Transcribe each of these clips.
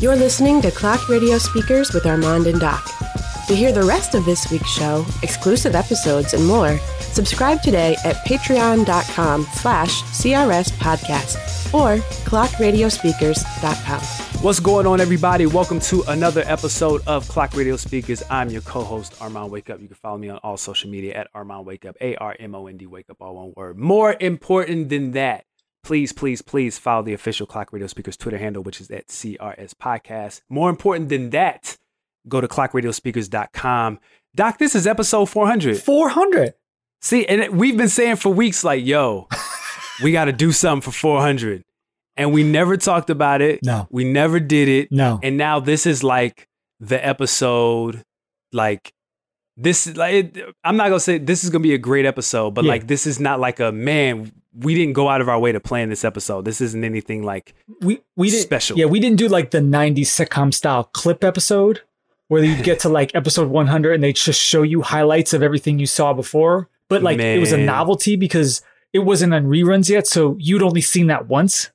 You're listening to Clock Radio Speakers with Armond and Doc. To hear the rest of this week's show, exclusive episodes, and more, subscribe today at patreon.com slash CRS podcast or clockradiospeakers.com. What's going on, everybody? Welcome to another episode of Clock Radio Speakers. I'm your co-host, Armond Wake Up. You can follow me on all social media at Armond Wake Up, A-R-M-O-N-D Wake Up, all one word. More important than that, please, please, please follow the official Clock Radio Speakers Twitter handle, which is at CRS Podcast. More important than that, go to clockradiospeakers.com. Doc, this is episode 400. 400. See, and we've been saying for weeks, like, yo, we got to do something for 400. And we never talked about it. No. We never did it. No. And now this is like the episode, like, this, is like, it, I'm not going to say this is going to be a great episode, but Yeah. like, this is not like a, man, we didn't go out of our way to plan this episode. This isn't anything like, we we Special. Yeah, we didn't do like the 90s sitcom style clip episode where you get to like episode 100 and they just show you highlights of everything you saw before. But like it was a novelty because it wasn't on reruns yet, so you'd only seen that once.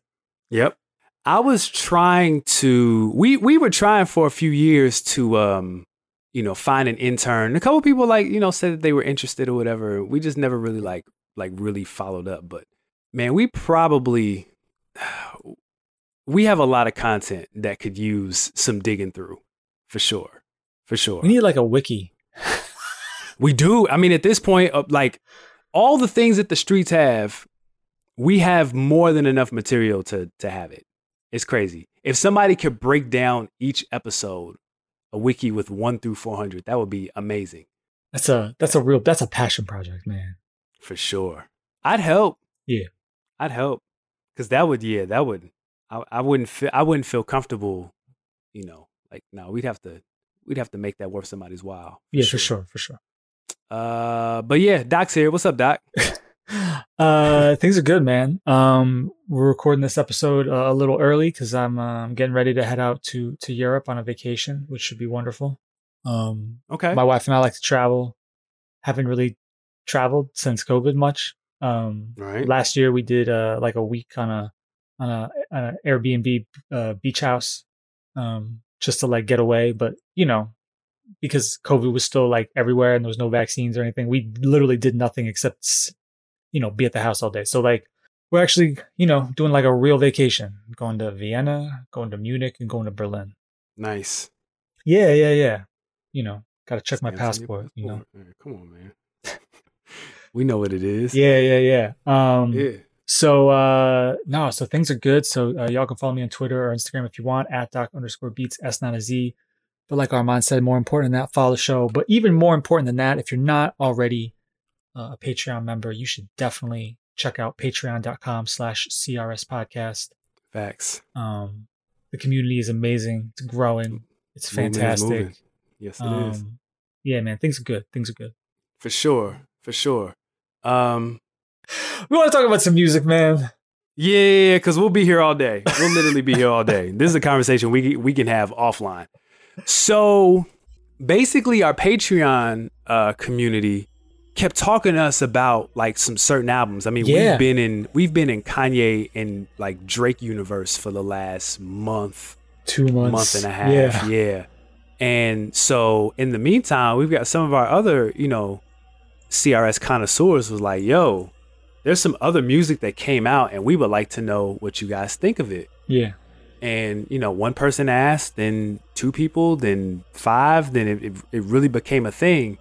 Yep. I was trying to we we were trying for a few years to um you know find an intern. A couple people like, you know, said that they were interested or whatever. We just never really like like really followed up, but man, we probably we have a lot of content that could use some digging through for sure. For sure. We need like a wiki. We do. I mean, at this point, uh, like all the things that the streets have, we have more than enough material to to have it. It's crazy. If somebody could break down each episode, a wiki with one through four hundred, that would be amazing That's a that's a real that's a passion project, man. for sure. I'd help. Yeah. I'd help because that would. Yeah, that would. I, I wouldn't feel. I wouldn't feel comfortable. You know, like no, we'd have to. We'd have to make that worth somebody's while. Yeah, for sure, for sure. Uh, but yeah, Doc's here. What's up, Doc? Uh, things are good, man. Um, we're recording this episode uh, a little early because I'm uh, I'm getting ready to head out to to Europe on a vacation, which should be wonderful. Um, Okay. my wife and I like to travel. Haven't really traveled since COVID much. Um, Right. last year we did uh like a week on a on a, on a Airbnb uh, beach house, um, just to like get away. But you know, because COVID was still like everywhere and there was no vaccines or anything, we literally did nothing except s- you know be at the house all day. So like we're actually you know doing like a real vacation, going to Vienna, going to Munich, and going to Berlin. Nice. Yeah, yeah, yeah. You know, got to check my your passport. You know. passport. Come on, man. We know what it is. Yeah, yeah, yeah. Um, Yeah. So uh no, so things are good. So uh, y'all can follow me on Twitter or Instagram if you want at doc underscore beats s not a z. But like Armond said, more important than that, follow the show. But even more important than that, if you're not already uh, a Patreon member, you should definitely check out patreon.com slash CRS podcast. Facts. Um the community is amazing. It's growing. It's fantastic. moving. Yes, it is Um yeah, man, things are good. Things are good. For sure. For sure. Um, We want to talk about some music, man. yeah, because we'll be here all day. We'll literally be here all day. This is a conversation we we can have offline. So basically, our Patreon uh, community kept talking to us about like some certain albums. I mean, Yeah. we've been in we've been in Kanye and like Drake universe for the last month, Two months. month and a half. Yeah. Yeah. And so in the meantime, we've got some of our other, you know, CRS connoisseurs was like, yo, there's some other music that came out and we would like to know what you guys think of it. Yeah. And, you know, one person asked, then two people, then five, then it, it, it really became a thing.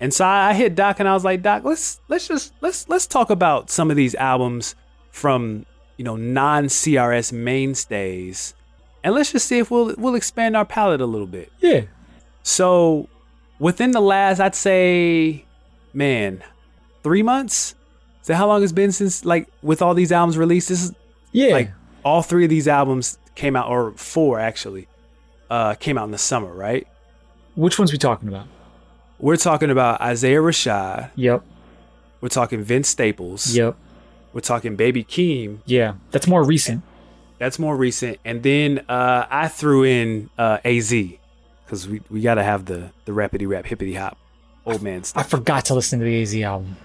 And so I hit Doc and I was like, Doc, let's let's just let's let's talk about some of these albums from, you know, non CRS mainstays. And let's just see if we'll we'll expand our palette a little bit. Yeah. So within the last, I'd say, man, three months. Is that how long it's been since like with all these albums released? This is Yeah. like all three of these albums came out, or four actually, uh, came out in the summer, right? Which ones we talking about? We're talking about Isaiah Rashad. Yep. We're talking Vince Staples. Yep. We're talking Baby Keem. Yeah. That's more recent. That's more recent. And then uh, I threw in uh, AZ because we, we got to have the the rapidy rap hippity hop old man I forgot to listen to the AZ album.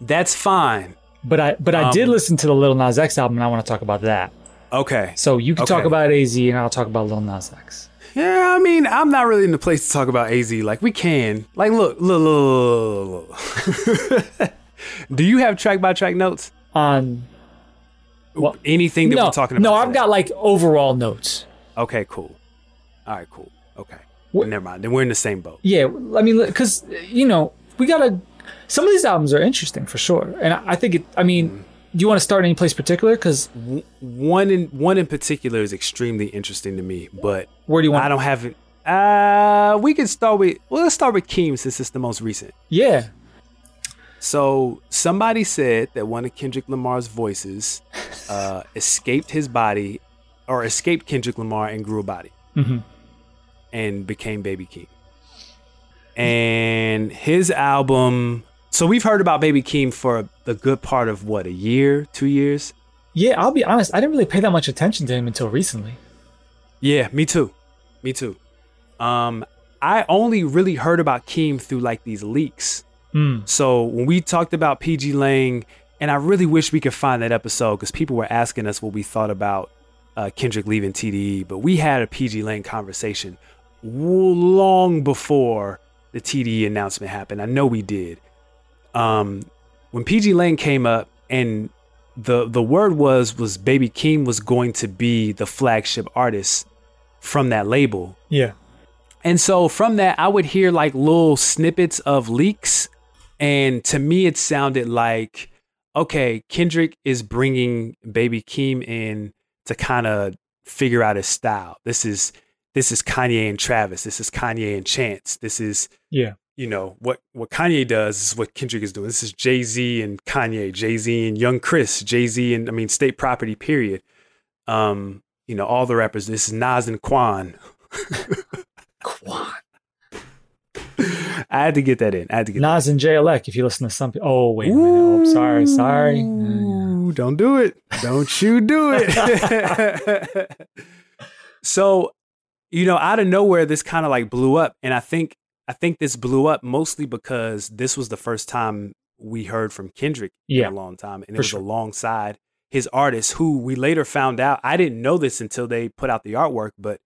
That's fine. But I but I did Um, listen to the Little Nas X album and I want to talk about that. Okay. So you can Okay. talk about AZ and I'll talk about Lil Nas X. Yeah, I mean, I'm not really in the place to talk about AZ. Like, we can. Like, look, look, look, look, look. Do you have track by track notes? On Well, Anything that no, we're talking about? no, I've today? got like overall notes. Okay, cool. All right, cool. Okay. What- Never mind. Then we're in the same boat. Yeah, I mean, because you know, we gotta. Some of these albums are interesting for sure, and I I think it. I mean, do you want to start any place particular? Because One in one in particular is extremely interesting to me, but where do you want? I don't have it. Uh, we can start with. Well, let's start with Keem since it's the most recent. Yeah, So somebody said that one of Kendrick Lamar's voices uh, escaped his body, or escaped Kendrick Lamar and grew a body, Mhm. And became Baby Keem. And his album. So we've heard about Baby Keem for the good part of what a year, two years. yeah. I'll be honest. I didn't really pay that much attention to him until recently. Yeah, me too. Me too. Um, I only really heard about Keem through like these leaks. Hmm. So when we talked about PG Lang, and I really wish we could find that episode because people were asking us what we thought about uh, Kendrick leaving TDE, but we had a PG Lang conversation long before the TDE announcement happened. I know we did. Um, when PG Lang came up, and the the word was was Baby Keem was going to be the flagship artist from that label. Yeah. And so from that, I would hear like little snippets of leaks. And to me, it sounded like, okay, Kendrick is bringing Baby Keem in to kind of figure out his style. This is this is Kanye and Travis. This is Kanye and Chance. This is Yeah. you know what what Kanye does is what Kendrick is doing. This is Jay Z and Kanye, Jay Z and Young Chris, Jay Z and I mean State Property. Period. Um, you know all the rappers. This is Nas and Quan. Quan. I had to get that in. I had to get. Nas and JLek. If you listen to some. Oh wait a minute. Oh, sorry. Sorry. Don't do it. Don't you do it. so, you know, out of nowhere, this kind of like blew up, and I think I think this blew up mostly because this was the first time we heard from Kendrick Yeah. in a long time, and it was sure. alongside his artist, who we later found out. I didn't know this until they put out the artwork, but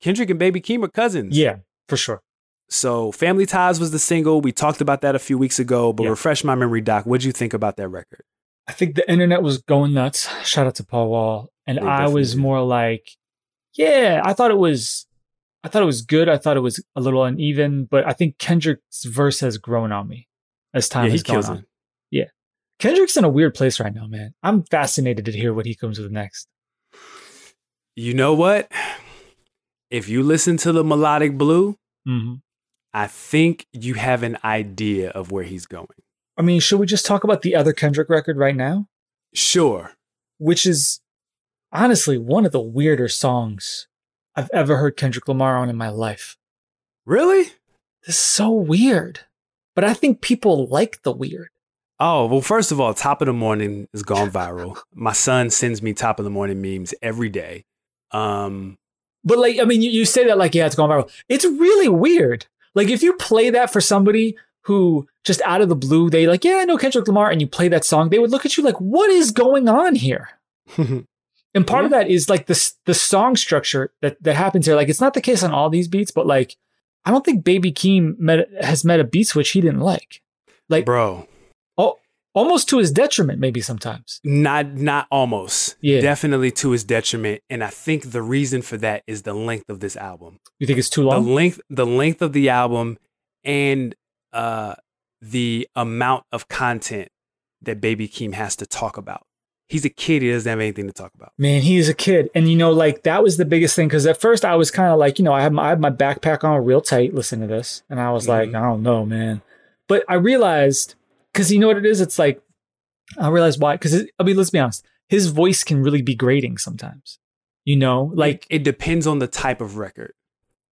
Kendrick and Baby Keem are cousins. Yeah, for sure. So, Family Ties was the single. We talked about that a few weeks ago, but Yeah. refresh my memory, Doc. What'd you think about that record? I think the internet was going nuts. Shout out to Paul Wall. And They I was did. more like, yeah, I thought it was I thought it was good. I thought it was a little uneven, but I think Kendrick's verse has grown on me as time yeah, he has gone kills on. it. Kendrick's in a weird place right now, man. I'm fascinated to hear what he comes with next. You know what? If you listen to the melodic blue, hmm I think you have an idea of where he's going. I mean, should we just talk about the other Kendrick record right now? Sure. Which is honestly one of the weirder songs I've ever heard Kendrick Lamar on in my life. Really? This is so weird. But I think people like the weird. Oh, well, first of all, Top of the Morning has gone viral. My son sends me Top of the Morning memes every day. Um, But like, I mean, you, you say that like, yeah, it's gone viral. It's really weird. Like, if you play that for somebody who just out of the blue, they like, yeah, I know Kendrick Lamar, and you play that song, they would look at you like, what is going on here? And part of that is like the the song structure that that happens here. Like, it's not the case on all these beats, but like, I don't think Baby Keem met, has met a beat switch he didn't like. Like, bro, oh, almost to his detriment, maybe sometimes. not not almost. Yeah. Definitely to his detriment. And I think the reason for that is the length of this album. You think it's too the long? length the length of the album and uh the amount of content that baby keem has to talk about he's a kid he doesn't have anything to talk about Man, he is a kid, and you know, like that was the biggest thing. Because at first, I was kind of like, you know, I have my, I have my backpack on real tight, listen to this, and I was like, Mhm. I don't know, man. But I realized, because you know what it is, it's like I realized why. Because I mean, let's be honest, his voice can really be grating sometimes. You know, like it, it depends on the type of record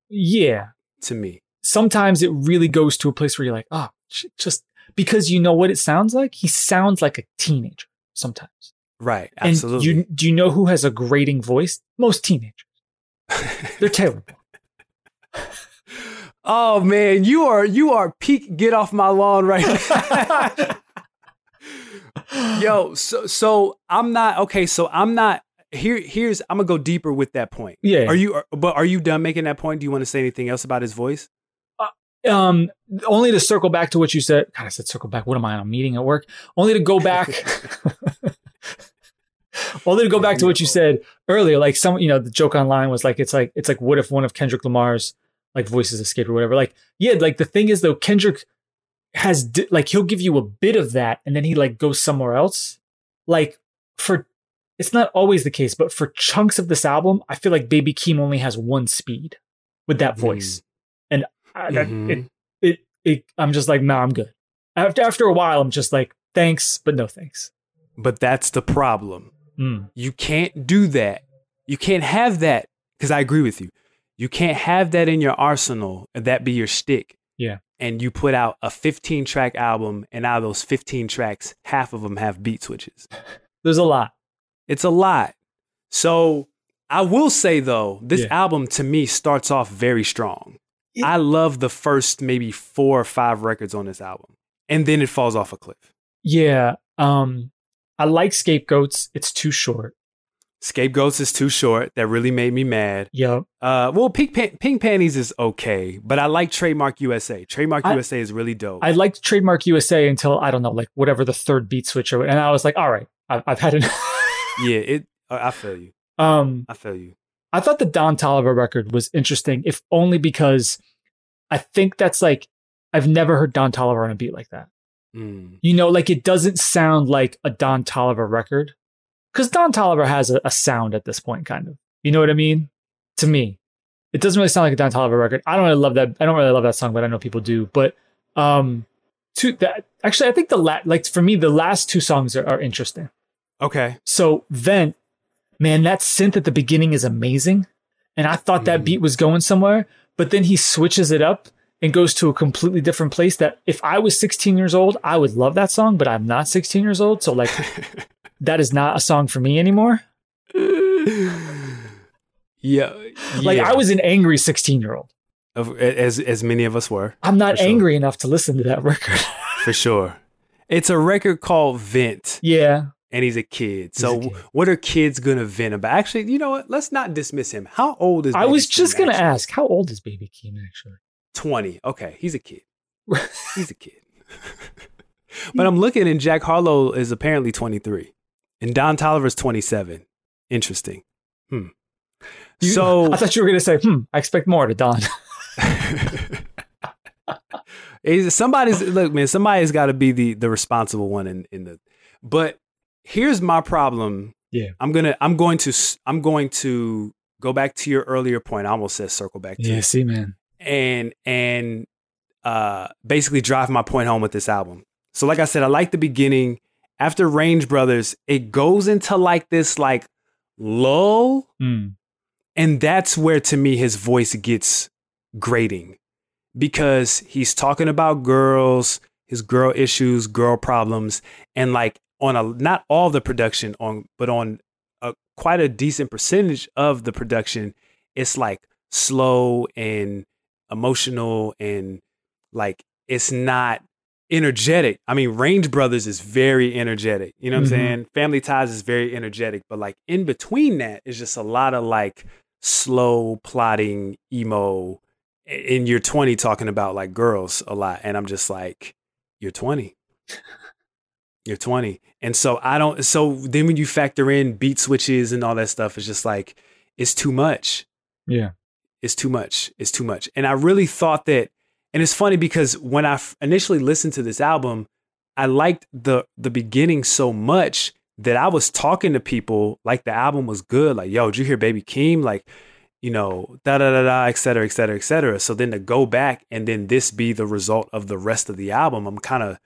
yeah, to me sometimes it really goes to a place where you're like, oh, just because you know what it sounds like. He sounds like a teenager sometimes. Right And absolutely you, do you know who has a grating voice? Most teenagers. They're terrible. oh man you are you are peak get off my lawn right now yo so so i'm not okay so i'm not here here's I'm gonna go deeper with that point. Yeah. Are you? But are you done making that point? Do you want to say anything else about his voice? um only to circle back to what you said god i said circle back what am i on a meeting at work only to go back only to go back to what you said earlier like some you know the joke online was like it's like it's like what if one of kendrick lamar's like voices escaped or whatever? Like yeah like the thing is though kendrick has di- like he'll give you a bit of that and then he like goes somewhere else. Like for it's not always the case but for chunks of this album i feel like baby keem only has one speed with that voice. And I, that, Mhm. it, it it i'm just like nah i'm good. After after a while i'm just like thanks but no thanks. But that's the problem. Mm. You can't do that. You can't have that because I agree with you. You can't have that in your arsenal and that be your stick. Yeah. And you put out a 15 track album, and out of those 15 tracks, half of them have beat switches. there's a lot It's a lot. So I will say though, this Yeah. album to me starts off very strong. It- I love the first maybe four or five records on this album, and then it falls off a cliff. yeah um i like scapegoats it's too short Scapegoats is too short. That really made me mad. yep Uh, well, Pink, Pan- Pink Panties is okay, but I like Trademark USA. Trademark I- USA is really dope. i liked trademark usa until i don't know like whatever the third beat switch or and i was like all right i've, I've had enough yeah, it. I I feel you. um I feel you. I thought the Don Toliver record was interesting, if only because I think that's like I've never heard Don Toliver on a beat like that. Mm. You know, like it doesn't sound like a Don Toliver record. Because Don Toliver has a, a sound at this point, kind of. You know what I mean? To me. It doesn't really sound like a Don Toliver record. I don't really love that. I don't really love that song, but I know people do. But um to that actually I think the la- like for me, the last two songs are, are interesting. Okay. So Vent, man, that synth at the beginning is amazing. And I thought that Mhm. beat was going somewhere, but then he switches it up and goes to a completely different place that if I was 16 years old, I would love that song, but I'm not 16 years old. So like that is not a song for me anymore. yeah. Like yeah. I was an angry 16 year old. As as many of us were I'm not For sure. angry enough to listen to that record. for sure. It's a record called Vent, yeah. and he's a kid. He's So a kid. what are kids gonna vent about? Actually, you know what? Let's not dismiss him. How old is? I was just going to ask, how old is Baby Keem actually? Twenty. Okay, he's a kid. He's a kid. but I'm looking, and Jack Harlow is apparently 23, and Don Toliver's 27. Interesting. Hmm. You- so I thought you were going to say, hmm, I expect more to Don. Somebody's look, man. Somebody's got to be the the responsible one in in the. But here's my problem. Yeah. I'm gonna. I'm going to. s- I'm going to go back to your earlier point. I almost said circle back to yeah, it. see, man. And and uh basically drive my point home with this album. So like I said, I like the beginning. After Range Brothers, it goes into like this like lull Mm. and that's where to me his voice gets grating because he's talking about girls, his girl issues, girl problems, and like on a not all the production on but on a quite a decent percentage of the production, it's like slow and emotional and like it's not energetic. I mean, Range Brothers is very energetic. You know what Mhm. I'm saying? Family Ties is very energetic, but like in between that is just a lot of like slow plotting emo in your 20 talking about like girls a lot and I'm just like you're 20. You're 20. And so I don't so then when you factor in beat switches and all that stuff it's just like it's too much Yeah. It's too much. It's too much. And I really thought that, and it's funny because when I f- initially listened to this album, I liked the the beginning so much that I was talking to people like the album was good. Like, yo, did you hear Baby Keem? Like, you know, da da da da, et cetera, et cetera, et cetera. So then to go back and then this be the result of the rest of the album, I'm kind of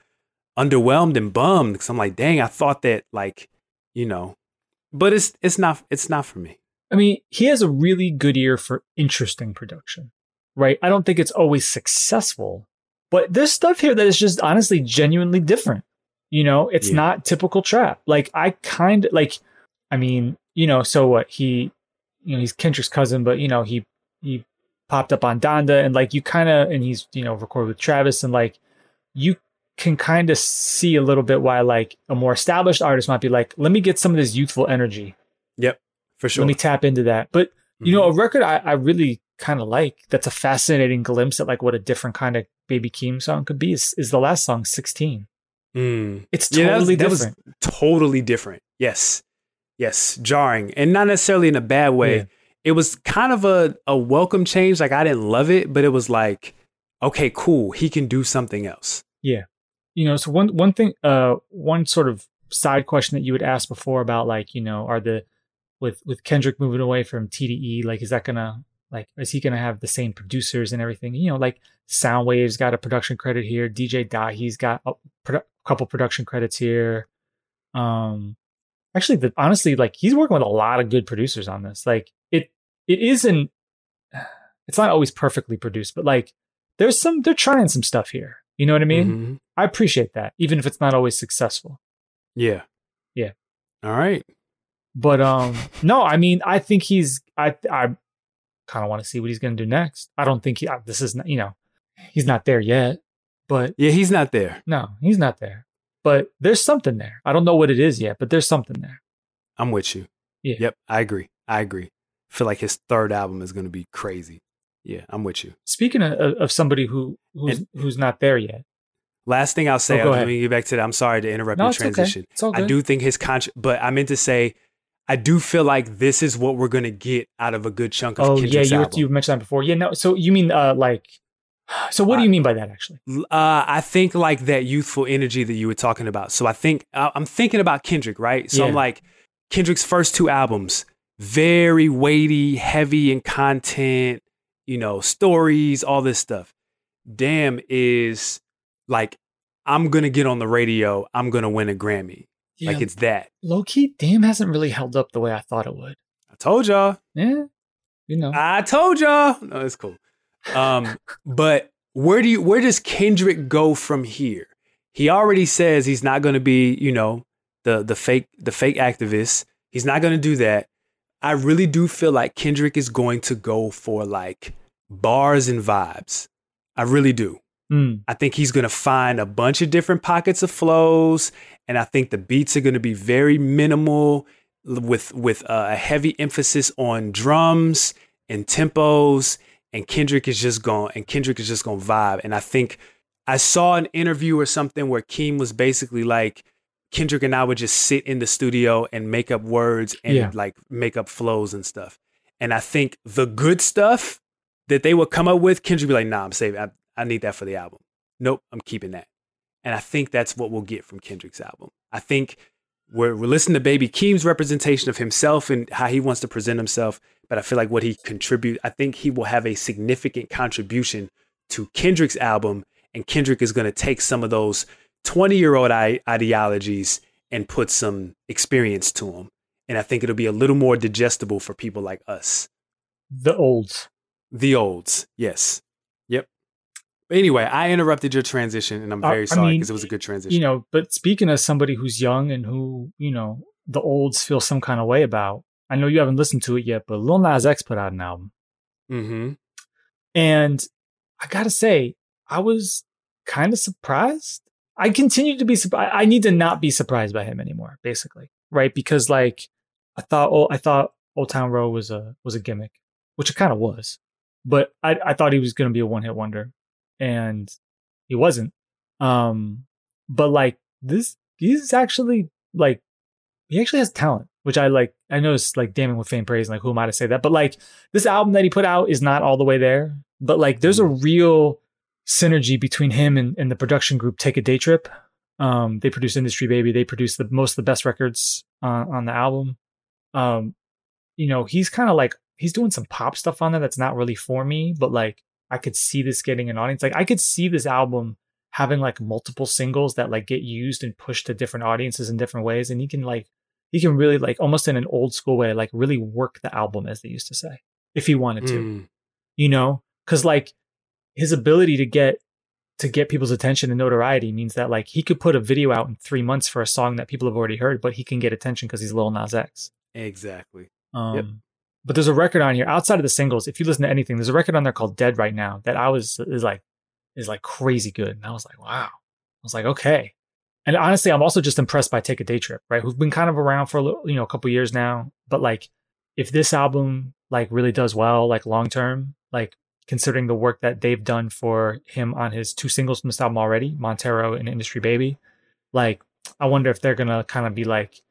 underwhelmed and bummed because I'm like, dang, I thought that like, you know, but it's it's not it's not for me. I mean, he has a really good ear for interesting production, right? I don't think it's always successful, but there's stuff here that is just honestly genuinely different. You know, it's Yeah. not typical trap. Like I kind of like, I mean, you know, so what he, you know, he's Kendrick's cousin, but you know, he he popped up on Donda and like you kind of, and he's you know recorded with Travis and like you can kind of see a little bit why like a more established artist might be like, let me get some of this youthful energy Yep. For sure. Let me tap into that. But you know, Mhm. a record I, I really kind of like. That's a record I, I really kind of like. That's a fascinating glimpse at like what a different kind of Baby Keem song could be. Is, is the last song, "16"? Mm. It's Yeah, that was- totally that was different. totally different. Yes. Yes. Jarring. And not necessarily in a bad way. Yeah. It was kind of a, a welcome change. Like I didn't love it, but it was like, okay, cool. He can do something else. Yeah. You know so one one thing uh one sort of side question that you would ask before about like you know are the with with kendrick moving away from tde like is that gonna like is he gonna have the same producers and everything you know like soundwave's got a production credit here dj dahi's got a produ- couple production credits here um actually the honestly like he's working with a lot of good producers on this like it it isn't it's not always perfectly produced but like there's some they're trying some stuff here you know what i mean Mhm. I appreciate that, even if it's not always successful. Yeah. Yeah. All right. But um, no, I mean, I think he's. I I kind of want to see what he's going to do next. I don't think he. uh, This is not. You know, he's not there yet. But Yeah, he's not there. no, he's not there. But there's something there. I don't know what it is yet, but there's something there. I'm with you. Yeah. Yep. I agree. I agree. feel like his third album is going to be crazy. Yeah, I'm with you. Speaking of, of somebody who who's who's not there yet. Last thing I'll say, Oh, let ahead. me get back to that. I'm sorry to interrupt No, your it's transition. okay. It's all I do think his contract, but I meant to say, I do feel like this is what we're going to get out of a good chunk of Oh yeah, you album. you mentioned that before. Yeah, no. So you mean uh like? So what do Uh, you mean by that actually? Uh, I think like that youthful energy that you were talking about. So I think I- I'm thinking about Kendrick, right? So I'm like Kendrick's first two albums, very weighty, heavy in content, you know, stories, all this stuff. Damn is like I'm gonna get on the radio. I'm gonna win a Grammy. Yeah, Like it's that. low key. Damn hasn't really held up the way I thought it would. I told y'all. Yeah, you know. I told y'all. No, it's cool. Um, but where do you where does Kendrick go from here? He already says he's not going to be, you know, the the fake the fake activist. He's not going to do that. I really do feel like Kendrick is going to go for like bars and vibes. I really do. Mm. I think he's going to find a bunch of different pockets of flows, and I think the beats are going to be very minimal, with with uh, a heavy emphasis on drums and tempos. And Kendrick is just going, and Kendrick is just going to vibe. And I think I saw an interview or something where Keem was basically like, Kendrick and I would just sit in the studio and make up words and Yeah. like make up flows and stuff. And I think the good stuff that they would come up with, Kendrick would be like, nah, I'm saving. I, need that for the album. Nope, I'm keeping that. And I think that's what we'll get from Kendrick's album. I think we're, we're listening to Baby Keem's representation of himself and how he wants to present himself. But I feel like what he contribute, I think he will have a significant contribution to Kendrick's album. And Kendrick is going to take some of those 20 year old ideologies and put some experience to them. And I think it'll be a little more digestible for people like us. The olds. The olds, yes. But anyway, I interrupted your transition and I'm Uh, very I sorry mean, because it was a good transition. You know, but speaking as somebody who's young and who, you know, the olds feel some kind of way about. I know you haven't listened to it yet, but Lil Nas X put out an album. mm-hmm. And I gotta say, I was kind of surprised. I continue to be surprised. I need to not be surprised by him anymore, basically. Right? Because like I thought oh I thought Old Town Road was a was a gimmick, which it kind of was. But I, I thought he was gonna be a one hit wonder. And he wasn't. Um but like this he's actually like he actually has talent, which I like. I know it's like damning with faint praise, and like who am I to say that? But like this album that he put out is not all the way there. But like there's a real synergy between him and, and the production group Take a Day Trip. Um, they produce Industry Baby. They produce the most of the best records on, on the album. Um, you know, he's kind of like he's doing some pop stuff on there that's not really for me, but like I could see this getting an audience. Like I could see this album having like multiple singles that like get used and pushed to different audiences in different ways, and he can like he can really like almost in an old school way like really work the album as they used to say if he wanted to Mm. you know because like his ability to get to get people's attention and notoriety means that like he could put a video out in three months for a song that people have already heard but he can get attention because he's Lil Nas X Exactly. um Yep. But there's a record on here outside of the singles if you listen to anything there's a record on there called Dead Right Now that I was is like is like crazy good. And I was like wow. I was like okay. And honestly I'm also just impressed by Take a Day Trip right? Who've been kind of around for a little you know a couple years now. But like if this album like really does well, like long term, like considering the work that they've done for him on his two singles from this album already, Montero and Industry Baby, like I wonder if they're gonna kind of be like,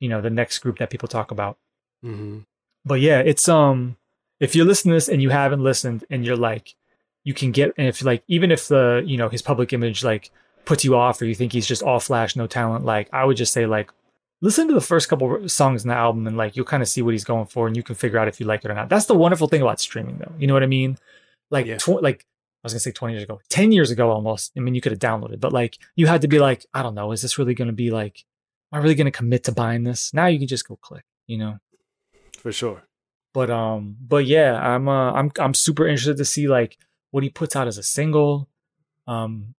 you know, the next group that people talk about. Mm-hmm. But yeah, it's um, if you're listening to this and you haven't listened and you're like, you can get, and if like even if the you know his public image like puts you off or you think he's just all flash, no talent, like I would just say like listen to the first couple songs in the album and like you'll kind of see what he's going for and you can figure out if you like it or not. That's the wonderful thing about streaming though. You know what I mean? Like Yeah. tw- like I was gonna say 20 years ago, 10 years ago almost. I mean, you could have downloaded, but like you had to be like, I don't know, is this really gonna be like, am I really gonna commit to buying this? Now you can just go click, you know. For sure. But um, but yeah, I'm uh, I'm I'm super interested to see like what he puts out as a single. Um,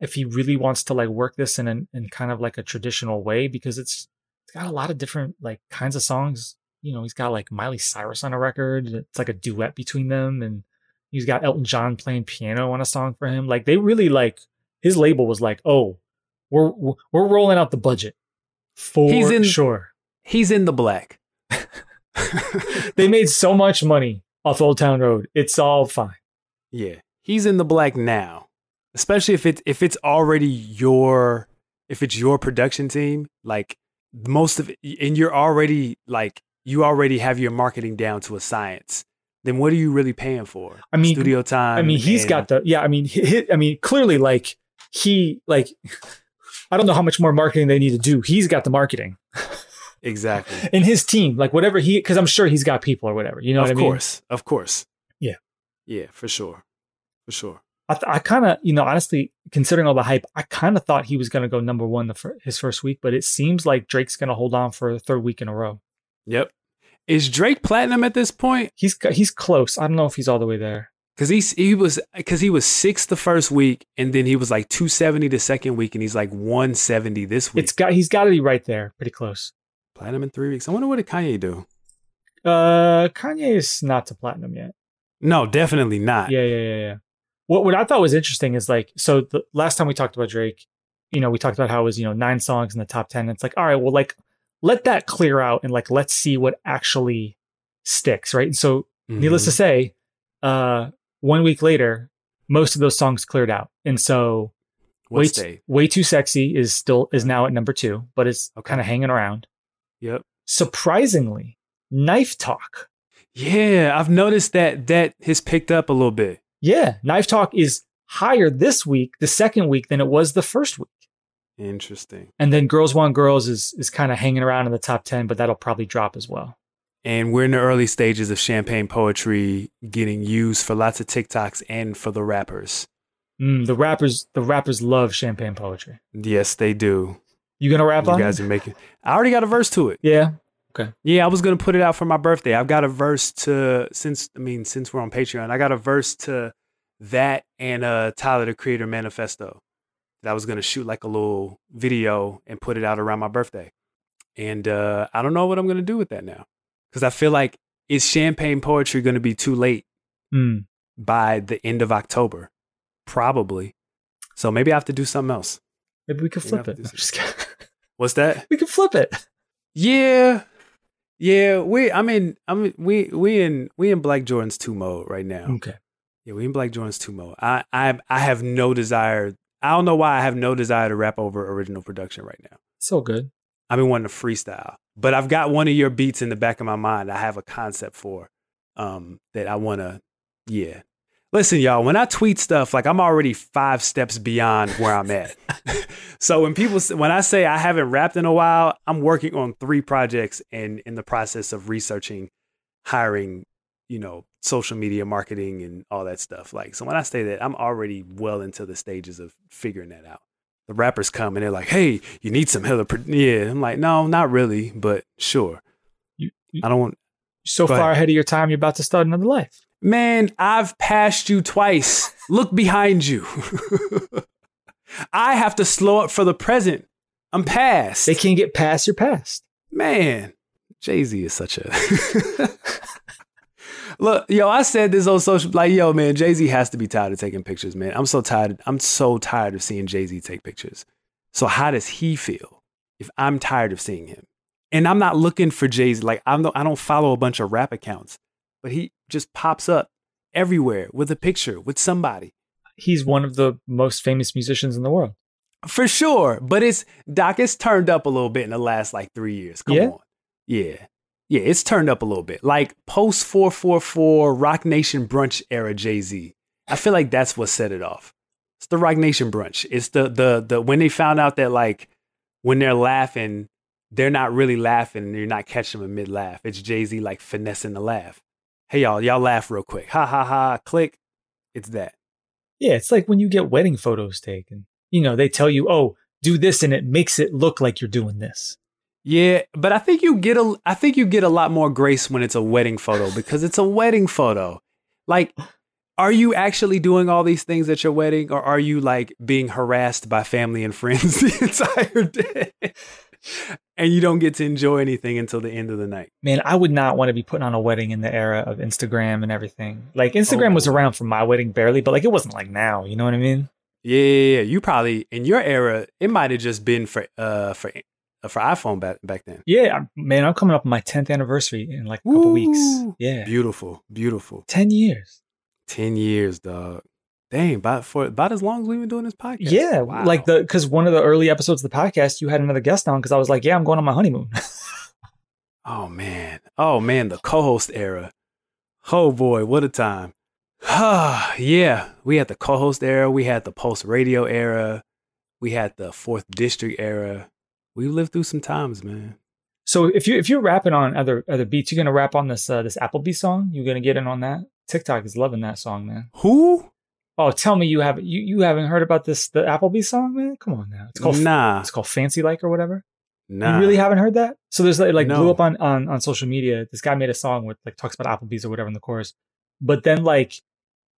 if he really wants to like work this in an, in kind of like a traditional way because it's it's got a lot of different like kinds of songs. You know, he's got like Miley Cyrus on a record. It's like a duet between them, and he's got Elton John playing piano on a song for him. Like they really like his label was like, oh, we're we're rolling out the budget for He's in- sure. He's in the black. they made so much money off Old Town Road. It's all fine. Yeah, he's in the black now. Especially if it's if it's already your if it's your production team, like most of it, and you're already like you already have your marketing down to a science. Then what are you really paying for? I mean, studio time. I mean, he's and- got the yeah. I mean, he, he- I mean, clearly, like he like. I don't know how much more marketing they need to do. He's got the marketing exactly. in his team, like whatever he, because I'm sure he's got people or whatever. You know of what I mean? course, of course. Yeah. yeah, for sure, for sure. I, th- I kind of, you know, honestly, considering all the hype, I kind of thought he was going to go number one the fir- his first week, but it seems like Drake's going to hold on for a third week in a row. Yep. Is Drake platinum at this point? He's he's close. I don't know if he's all the way there. Because he's he was because he was six the first week, and then he was like two seventy the second week, and he's like one seventy this week. It's got he's got to be right there, pretty close. Platinum in three weeks. I wonder what did Kanye do? Uh, Kanye is not to platinum yet. No, definitely not. Yeah, yeah, yeah, yeah. What what I thought was interesting is like, so the last time we talked about Drake, you know, we talked about how it was you know nine songs in the top ten. It's like, all right, well, like let that clear out and like let's see what actually sticks, right? And so, needless to say, uh, one week later, most of those songs cleared out, and so way, state? way too sexy is still is now at number two, but it's Okay. kind of hanging around. Yep. Surprisingly, Knife Talk. Yeah, I've noticed that that has picked up a little bit. Yeah, Knife Talk is higher this week, the second week, than it was the first week. Interesting. And then Girls Want Girls is is kind of hanging around in the top ten, but that'll probably drop as well. And we're in the early stages of champagne poetry getting used for lots of TikToks and for the rappers. Mm, the rappers, the rappers love champagne poetry. Yes, they do. You gonna rap You on guys are making. I already got a verse to it. Yeah. Okay. Yeah, I was gonna put it out for my birthday. I've got a verse to since I mean since we're on Patreon, I got a verse to that and uh Tyler the Creator Manifesto that I was gonna shoot like a little video and put it out around my birthday. And uh I don't know what I'm gonna do with that now because I feel like is champagne poetry gonna be too late Mm. by the end of October? Probably. So maybe I have to do something else. Maybe we could You flip it. What's that? we can flip it. Yeah. Yeah, we I mean I mean we we in we in Black Jordan's 2 mode right now. Okay. Yeah, we in Black Jordan's 2 mode. I I I have no desire I don't know why I have no desire to rap over original production right now. So good. I've been wanting to freestyle. But I've got one of your beats in the back of my mind I have a concept for um that I want to yeah. Listen, y'all, when I tweet stuff, like I'm already five steps beyond where I'm at. so when people, when I say I haven't rapped in a while, I'm working on three projects and in the process of researching, hiring, you know, social media marketing and all that stuff. Like, so when I say that, I'm already well into the stages of figuring that out. The rappers come and they're like, "Hey, you need some hella." Yeah, I'm like, no, not really, but sure. You, you I don't want. so far ahead. ahead of your time. You're about to start another life. Man, I've passed you twice. Look behind you. I have to slow up for the present. I'm past. They can't get past your past. Man, Jay Z is such a. Look, yo, I said this on social, like, yo, man, Jay Z has to be tired of taking pictures, man. I'm so tired. I'm so tired of seeing Jay Z take pictures. So, how does he feel if I'm tired of seeing him? and I'm not looking for Jay Z. Like I'm, no, I don't follow a bunch of rap accounts, but he just pops up everywhere with a picture with somebody. He's one of the most famous musicians in the world. For sure. But it's Doc, it's turned up a little bit in the last like three years. Come Yeah? on. Yeah. Yeah, it's turned up a little bit. Like post 444 Roc Nation brunch era Jay-Z. I feel like that's what set it off. It's the Roc Nation brunch. It's the the the when they found out that like when they're laughing, they're not really laughing and you're not catching them mid laugh. It's Jay-Z like finessing the laugh. Hey y'all, y'all laugh real quick. Ha ha ha, click. It's that. Yeah, it's like when you get wedding photos taken. You know, they tell you, "Oh, do this," and it makes it look like you're doing this. Yeah, but I think you get a I think you get a lot more grace when it's a wedding photo because it's a wedding photo. Like are you actually doing all these things at your wedding or are you like being harassed by family and friends the entire day? And you don't get to enjoy anything until the end of the night. Man, I would not want to be putting on a wedding in the era of Instagram and everything. Like Instagram was Oh. around for my wedding barely, but like it wasn't like now. You know what I mean? Yeah, yeah, yeah. You probably in your era it might have just been for uh for uh, for iPhone back back then. Yeah, man, I'm coming up on my 10th anniversary in like a couple weeks. Yeah, Beautiful, beautiful. 10 years. 10 years, dog. Dang, about for about as long as we've been doing this podcast. Yeah, Wow. like the because one of the early episodes of the podcast, you had another guest on because I was like, yeah, I'm going on my honeymoon. Oh man. Oh man, the co-host era. Oh boy, what a time. yeah, we had the co-host era, we had the post radio era, we had the fourth district era. We lived through some times, man. so if you if you're rapping on other other beats, you're gonna rap on this uh, this Applebee song. You're gonna get in on that. TikTok is loving that song, man. Who? Oh, tell me you haven't you, you haven't heard about this the Applebee song, man? Come on now. It's called Nah. it's called Fancy Like or whatever. Nah. You really haven't heard that? So there's like, like No. blew up on, on on social media. This guy made a song with like talks about Applebee's or whatever in the chorus. But then like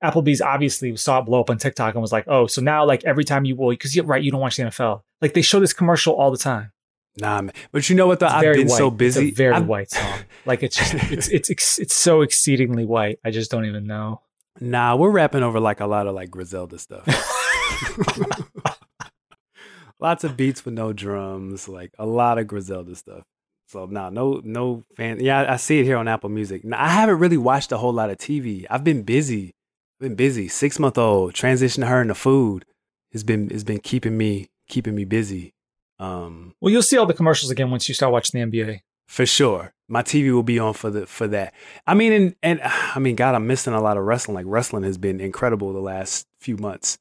Applebee's obviously saw it blow up on TikTok and was like, oh, so now like every time you will because you're right, you don't watch the NFL. Like they show this commercial all the time. Nah, man. But you know what though? It's I've been white. so busy. It's a very I've- white song. Like it's just it's it's ex- it's so exceedingly white. I just don't even know. Nah, we're rapping over like a lot of like Griselda stuff. Lots of beats with no drums, like a lot of Griselda stuff. So nah, no, no fan. Yeah, I see it here on Apple Music. Nah, I haven't really watched a whole lot of TV. I've been busy. I've been busy. Six month old transitioning her into food has been has been keeping me keeping me busy. Um, Well, you'll see all the commercials again once you start watching the NBA. For sure. My TV will be on for the for that. I mean, and and I mean, God, I'm missing a lot of wrestling. Like wrestling has been incredible the last few months.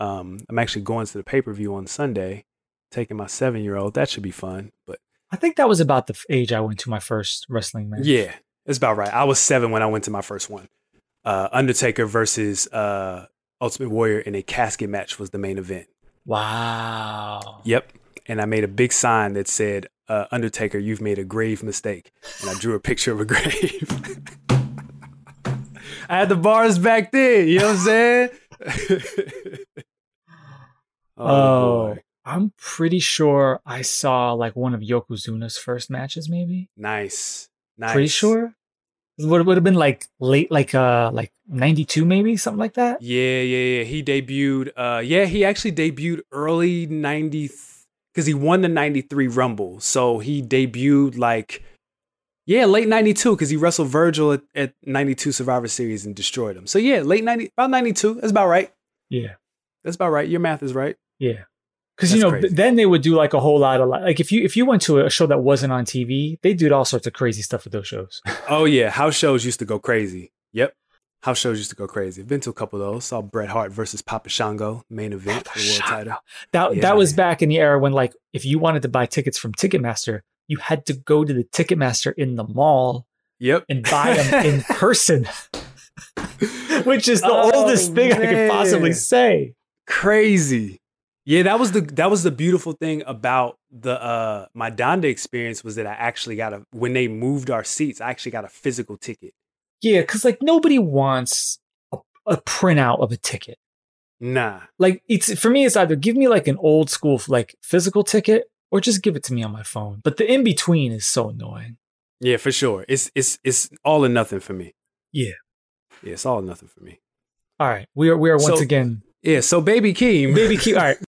Um, I'm actually going to the pay per view on Sunday, taking my seven year old. That should be fun. But I think that was about the age I went to my first wrestling match. yeah, it's about right. I was seven when I went to my first one. Uh, Undertaker versus uh, Ultimate Warrior in a casket match was the main event. Wow. Yep. And I made a big sign that said, uh, Undertaker, you've made a grave mistake. And I drew a picture of a grave. I had the bars back then, you know what I'm saying? Oh, boy. I'm pretty sure I saw like one of Yokozuna's first matches, maybe. Nice. Nice. Pretty sure. It would, would have been like late, like uh, like '92, maybe something like that. Yeah, yeah, yeah. He debuted. Uh, yeah, he actually debuted early '90 because he won the '93 Rumble. So he debuted like, yeah, late '92 because he wrestled Virgil at, at '92 Survivor Series and destroyed him. So yeah, late '90, about '92. That's about right. Yeah, That's about right. Your math is right. yeah. Because you know, crazy. then they would do like a whole lot of like, like if you if you went to a show that wasn't on TV, they did all sorts of crazy stuff with those shows. Oh yeah, house shows used to go crazy. Yep. House shows used to go crazy. I've been to a couple of those. Saw Bret Hart versus Papa Shango, main event for the world title. That Yeah, that was back in the era when like if you wanted to buy tickets from Ticketmaster, you had to go to the Ticketmaster in the mall Yep. and buy them in person, which is the Oh, oldest thing I could possibly say. crazy. Yeah, that was the that was the beautiful thing about the uh my Donda experience was that I actually got a when they moved our seats, I actually got a physical ticket. Yeah, because like nobody wants a, a printout of a ticket. Nah. Like it's for me, it's either give me like an old school like physical ticket or just give it to me on my phone. But the in between is so annoying. Yeah, for sure. It's it's it's all or nothing for me. Yeah. Yeah, it's all or nothing for me. All right, we are we are once So- again Yeah, so baby Keem. baby. Keep all right.